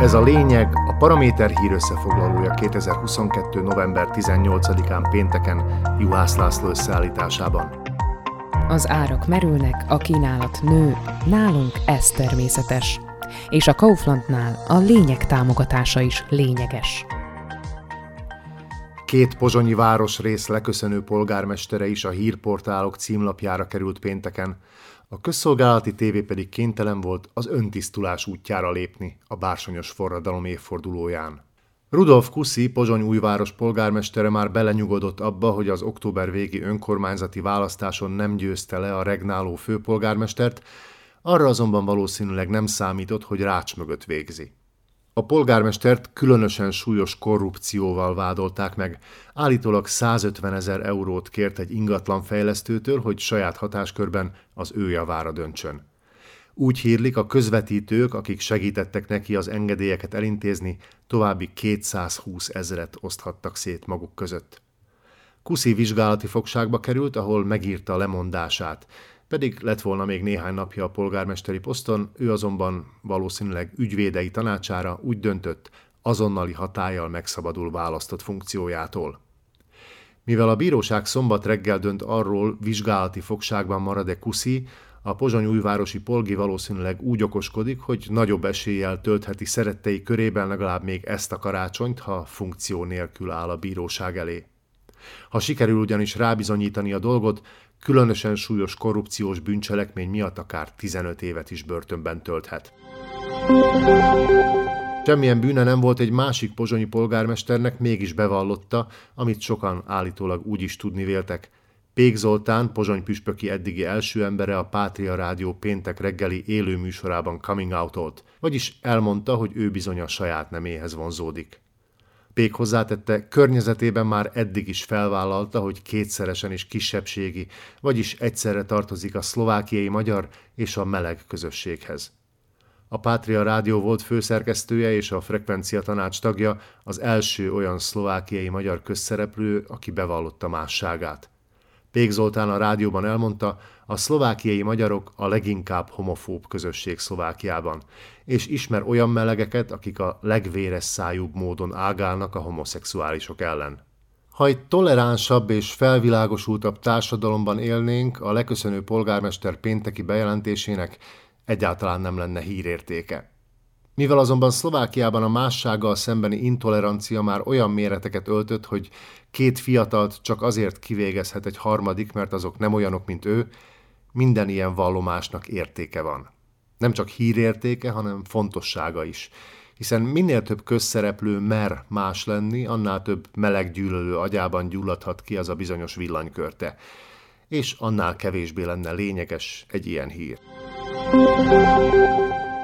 Ez a lényeg a Paraméter hír összefoglalója 2022. november 18-án pénteken Juhász László összeállításában. Az árak merülnek, a kínálat nő, nálunk ez természetes. És a Kauflandnál a lényeg támogatása is lényeges. Két pozsonyi városrész leköszönő polgármestere is a hírportálok címlapjára került pénteken, a közszolgálati tévé pedig kénytelen volt az öntisztulás útjára lépni a bársonyos forradalom évfordulóján. Rudolf Kuszi, Pozsony újváros polgármestere már belenyugodott abba, hogy az október végi önkormányzati választáson nem győzte le a regnáló főpolgármestert, arra azonban valószínűleg nem számított, hogy rács mögött végzi. A polgármestert különösen súlyos korrupcióval vádolták meg. Állítólag 150 ezer eurót kért egy ingatlan fejlesztőtől, hogy saját hatáskörben az ő javára döntsön. Úgy hírlik, a közvetítők, akik segítettek neki az engedélyeket elintézni, további 220 ezeret oszthattak szét maguk között. Kuszi vizsgálati fogságba került, ahol megírta lemondását, pedig lett volna még néhány napja a polgármesteri poszton, ő azonban valószínűleg ügyvédei tanácsára úgy döntött, azonnali hatállyal megszabadul választott funkciójától. Mivel a bíróság szombat reggel dönt arról, vizsgálati fogságban marad-e Kuszi, a Pozsony újvárosi polgi valószínűleg úgy okoskodik, hogy nagyobb eséllyel töltheti szerettei körében legalább még ezt a karácsonyt, ha funkció nélkül áll a bíróság elé. Ha sikerül ugyanis rábizonyítani a dolgot, különösen súlyos korrupciós bűncselekmény miatt akár 15 évet is börtönben tölthet. Semmilyen bűne nem volt egy másik pozsonyi polgármesternek, mégis bevallotta, amit sokan állítólag úgy is tudni véltek. Pék Zoltán, Pozsony püspöki eddigi első embere a Pátria Rádió péntek reggeli élő műsorában coming out vagyis elmondta, hogy ő bizony a saját neméhez vonzódik. Pék hozzátette, környezetében már eddig is felvállalta, hogy kétszeresen is kisebbségi, vagyis egyszerre tartozik a szlovákiai magyar és a meleg közösséghez. A Pátria Rádió volt főszerkesztője és a Frekvencia Tanács tagja, az első olyan szlovákiai magyar közszereplő, aki bevallotta másságát. Pék Zoltán a rádióban elmondta, a szlovákiai magyarok a leginkább homofób közösség Szlovákiában, és ismer olyan melegeket, akik a legvéres szájúbb módon ágálnak a homoszexuálisok ellen. Ha egy toleránsabb és felvilágosultabb társadalomban élnénk, a leköszönő polgármester pénteki bejelentésének egyáltalán nem lenne hírértéke. Mivel azonban Szlovákiában a mássággal szembeni intolerancia már olyan méreteket öltött, hogy két fiatalt csak azért kivégezhet egy harmadik, mert azok nem olyanok, mint ő, minden ilyen vallomásnak értéke van. Nem csak hírértéke, hanem fontossága is. Hiszen minél több közszereplő mer más lenni, annál több meleg gyűlölő agyában gyulladhat ki az a bizonyos villanykörte. És annál kevésbé lenne lényeges egy ilyen hír.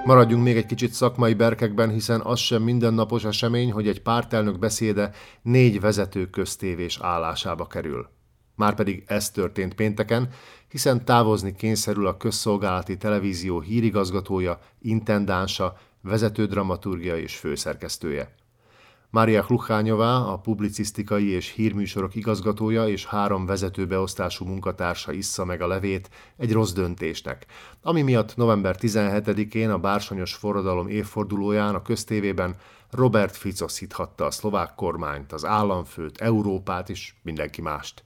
Maradjunk még egy kicsit szakmai berkekben, hiszen az sem mindennapos esemény, hogy egy pártelnök beszéde négy vezető köztévés állásába kerül. Márpedig ez történt pénteken, hiszen távozni kényszerül a közszolgálati televízió hírigazgatója, intendánsa, vezető dramaturgia és főszerkesztője. Mária Hluchányová, a publicisztikai és hírműsorok igazgatója és három vezetőbeosztású munkatársa issza meg a levét egy rossz döntésnek, ami miatt november 17-én a Bársonyos forradalom évfordulóján a köztévében Robert Fico szíthatta a szlovák kormányt, az államfőt, Európát és mindenki mást.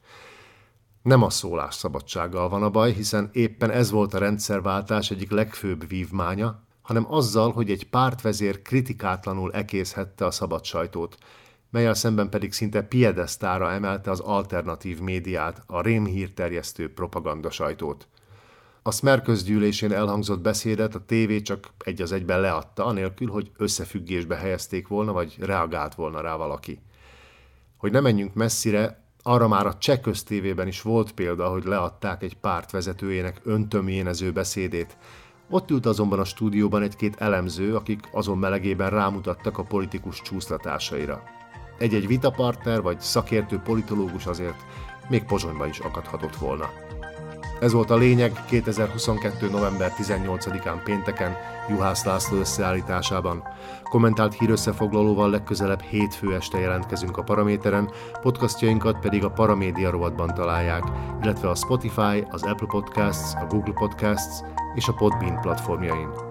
Nem a szólásszabadsággal van a baj, hiszen éppen ez volt a rendszerváltás egyik legfőbb vívmánya, hanem azzal, hogy egy pártvezér kritikátlanul ekészhette a szabad sajtót, melyel szemben pedig szinte piedesztára emelte az alternatív médiát, a rémhírterjesztő propaganda sajtót. A Smer közgyűlésén elhangzott beszédet a tévé csak egy az egyben leadta, anélkül, hogy összefüggésbe helyezték volna, vagy reagált volna rá valaki. Hogy ne menjünk messzire, arra már a cseh köztévében is volt példa, hogy leadták egy párt vezetőjének öntömjénező beszédét. Ott ült azonban a stúdióban egy-két elemző, akik azon melegében rámutattak a politikus csúszlatásaira. Egy-egy vitapartner vagy szakértő politológus azért még Pozsonyban is akadhatott volna. Ez volt a lényeg 2022. november 18-án pénteken Juhász László összeállításában. Kommentált hírösszefoglalóval legközelebb hétfő este jelentkezünk a Paraméteren, podcastjainkat pedig a Paramédia rovatban találják, illetve a Spotify, az Apple Podcasts, a Google Podcasts és a Podbean platformjain.